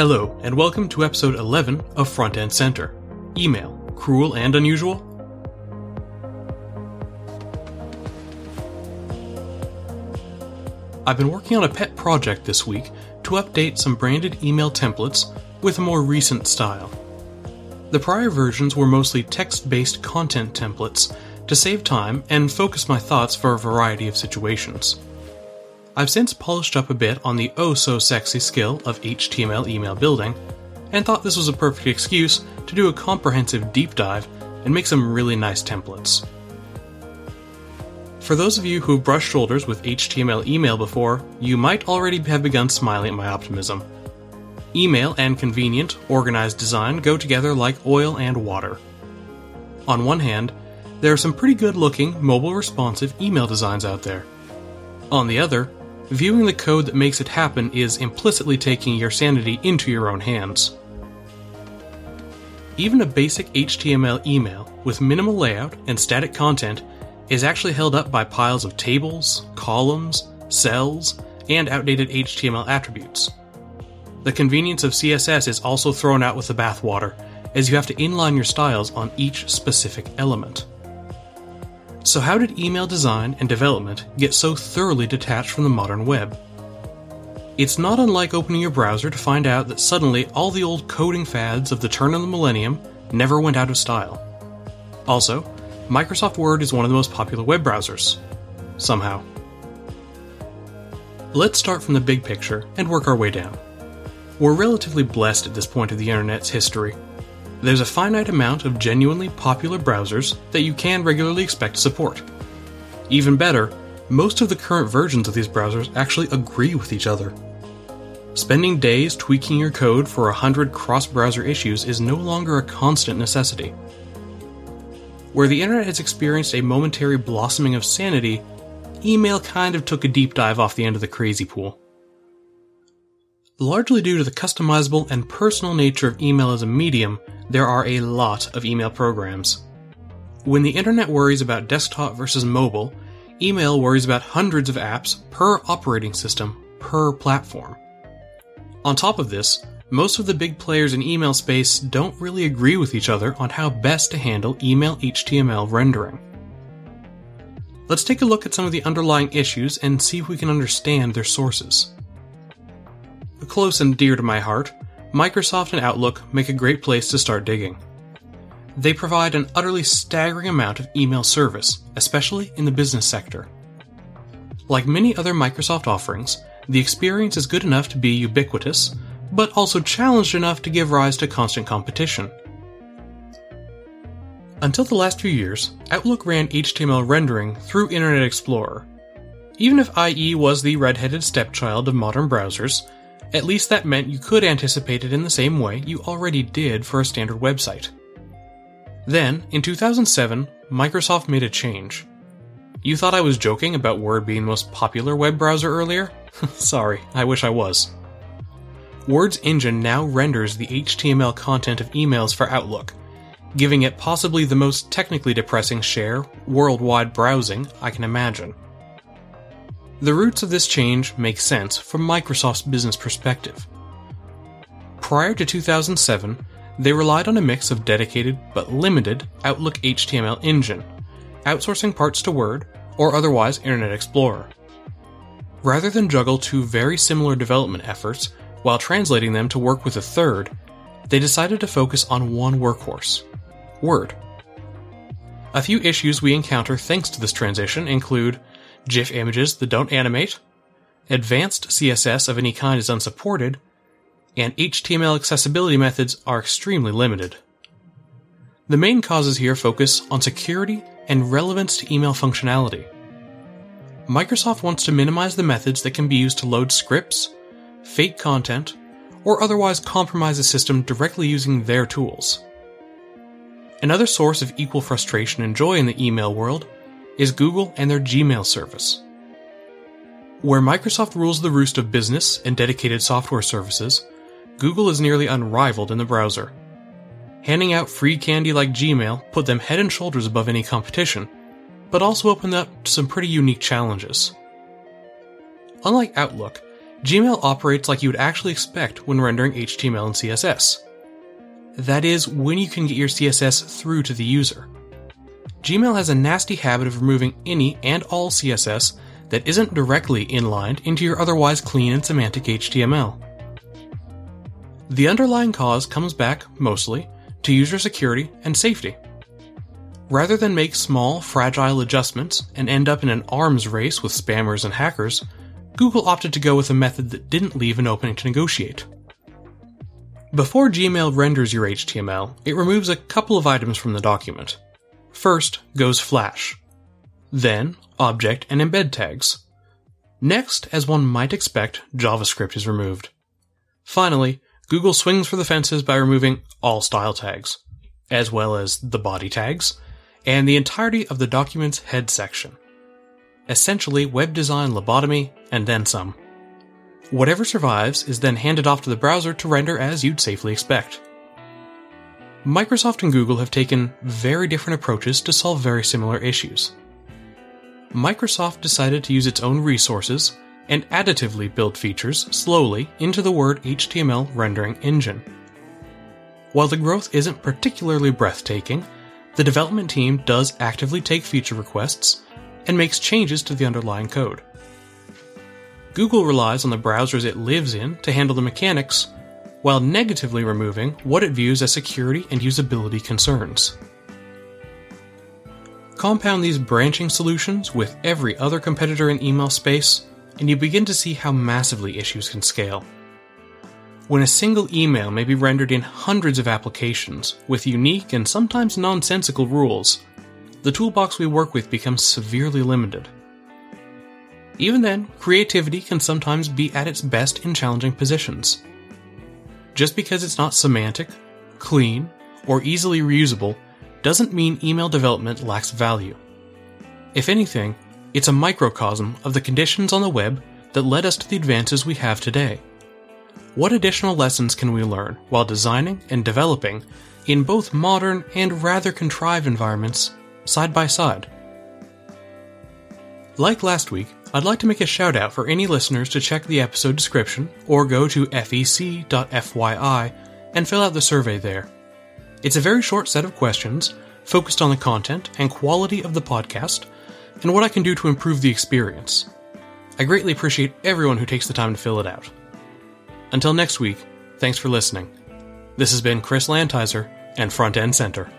Hello, and welcome to episode 11 of Front End Center Email Cruel and Unusual? I've been working on a pet project this week to update some branded email templates with a more recent style. The prior versions were mostly text based content templates to save time and focus my thoughts for a variety of situations. I've since polished up a bit on the oh so sexy skill of HTML email building, and thought this was a perfect excuse to do a comprehensive deep dive and make some really nice templates. For those of you who've brushed shoulders with HTML email before, you might already have begun smiling at my optimism. Email and convenient, organized design go together like oil and water. On one hand, there are some pretty good looking, mobile responsive email designs out there. On the other, viewing the code that makes it happen is implicitly taking your sanity into your own hands. Even a basic HTML email with minimal layout and static content is actually held up by piles of tables, columns, cells, and outdated HTML attributes. The convenience of CSS is also thrown out with the bathwater, as you have to inline your styles on each specific element. So, how did email design and development get so thoroughly detached from the modern web? It's not unlike opening your browser to find out that suddenly all the old coding fads of the turn of the millennium never went out of style. Also, Microsoft Word is one of the most popular web browsers. Somehow. Let's start from the big picture and work our way down. We're relatively blessed at this point of the internet's history. There's a finite amount of genuinely popular browsers that you can regularly expect to support. Even better, most of the current versions of these browsers actually agree with each other. Spending days tweaking your code for a hundred cross browser issues is no longer a constant necessity. Where the internet has experienced a momentary blossoming of sanity, email kind of took a deep dive off the end of the crazy pool. Largely due to the customizable and personal nature of email as a medium, there are a lot of email programs. When the internet worries about desktop versus mobile, email worries about hundreds of apps per operating system, per platform. On top of this, most of the big players in email space don't really agree with each other on how best to handle email HTML rendering. Let's take a look at some of the underlying issues and see if we can understand their sources close and dear to my heart, Microsoft and Outlook make a great place to start digging. They provide an utterly staggering amount of email service, especially in the business sector. Like many other Microsoft offerings, the experience is good enough to be ubiquitous, but also challenged enough to give rise to constant competition. Until the last few years, Outlook ran HTML rendering through Internet Explorer. Even if IE was the red-headed stepchild of modern browsers, at least that meant you could anticipate it in the same way you already did for a standard website. Then, in 2007, Microsoft made a change. You thought I was joking about Word being the most popular web browser earlier? Sorry, I wish I was. Word's engine now renders the HTML content of emails for Outlook, giving it possibly the most technically depressing share worldwide browsing I can imagine. The roots of this change make sense from Microsoft's business perspective. Prior to 2007, they relied on a mix of dedicated but limited Outlook HTML engine, outsourcing parts to Word or otherwise Internet Explorer. Rather than juggle two very similar development efforts while translating them to work with a third, they decided to focus on one workhorse Word. A few issues we encounter thanks to this transition include GIF images that don't animate, advanced CSS of any kind is unsupported, and HTML accessibility methods are extremely limited. The main causes here focus on security and relevance to email functionality. Microsoft wants to minimize the methods that can be used to load scripts, fake content, or otherwise compromise a system directly using their tools. Another source of equal frustration and joy in the email world is Google and their Gmail service. Where Microsoft rules the roost of business and dedicated software services, Google is nearly unrivaled in the browser. Handing out free candy like Gmail put them head and shoulders above any competition, but also opened up some pretty unique challenges. Unlike Outlook, Gmail operates like you would actually expect when rendering HTML and CSS. That is, when you can get your CSS through to the user. Gmail has a nasty habit of removing any and all CSS that isn't directly inlined into your otherwise clean and semantic HTML. The underlying cause comes back, mostly, to user security and safety. Rather than make small, fragile adjustments and end up in an arms race with spammers and hackers, Google opted to go with a method that didn't leave an opening to negotiate. Before Gmail renders your HTML, it removes a couple of items from the document. First goes Flash. Then, Object and Embed tags. Next, as one might expect, JavaScript is removed. Finally, Google swings for the fences by removing all style tags, as well as the body tags, and the entirety of the document's head section. Essentially, web design lobotomy, and then some. Whatever survives is then handed off to the browser to render as you'd safely expect. Microsoft and Google have taken very different approaches to solve very similar issues. Microsoft decided to use its own resources and additively build features slowly into the Word HTML rendering engine. While the growth isn't particularly breathtaking, the development team does actively take feature requests and makes changes to the underlying code. Google relies on the browsers it lives in to handle the mechanics, while negatively removing what it views as security and usability concerns. Compound these branching solutions with every other competitor in email space, and you begin to see how massively issues can scale. When a single email may be rendered in hundreds of applications with unique and sometimes nonsensical rules, the toolbox we work with becomes severely limited. Even then, creativity can sometimes be at its best in challenging positions. Just because it's not semantic, clean, or easily reusable doesn't mean email development lacks value. If anything, it's a microcosm of the conditions on the web that led us to the advances we have today. What additional lessons can we learn while designing and developing in both modern and rather contrived environments side by side? Like last week, I'd like to make a shout out for any listeners to check the episode description or go to fec.fyi and fill out the survey there. It's a very short set of questions focused on the content and quality of the podcast and what I can do to improve the experience. I greatly appreciate everyone who takes the time to fill it out. Until next week, thanks for listening. This has been Chris Lantizer and Front End Center.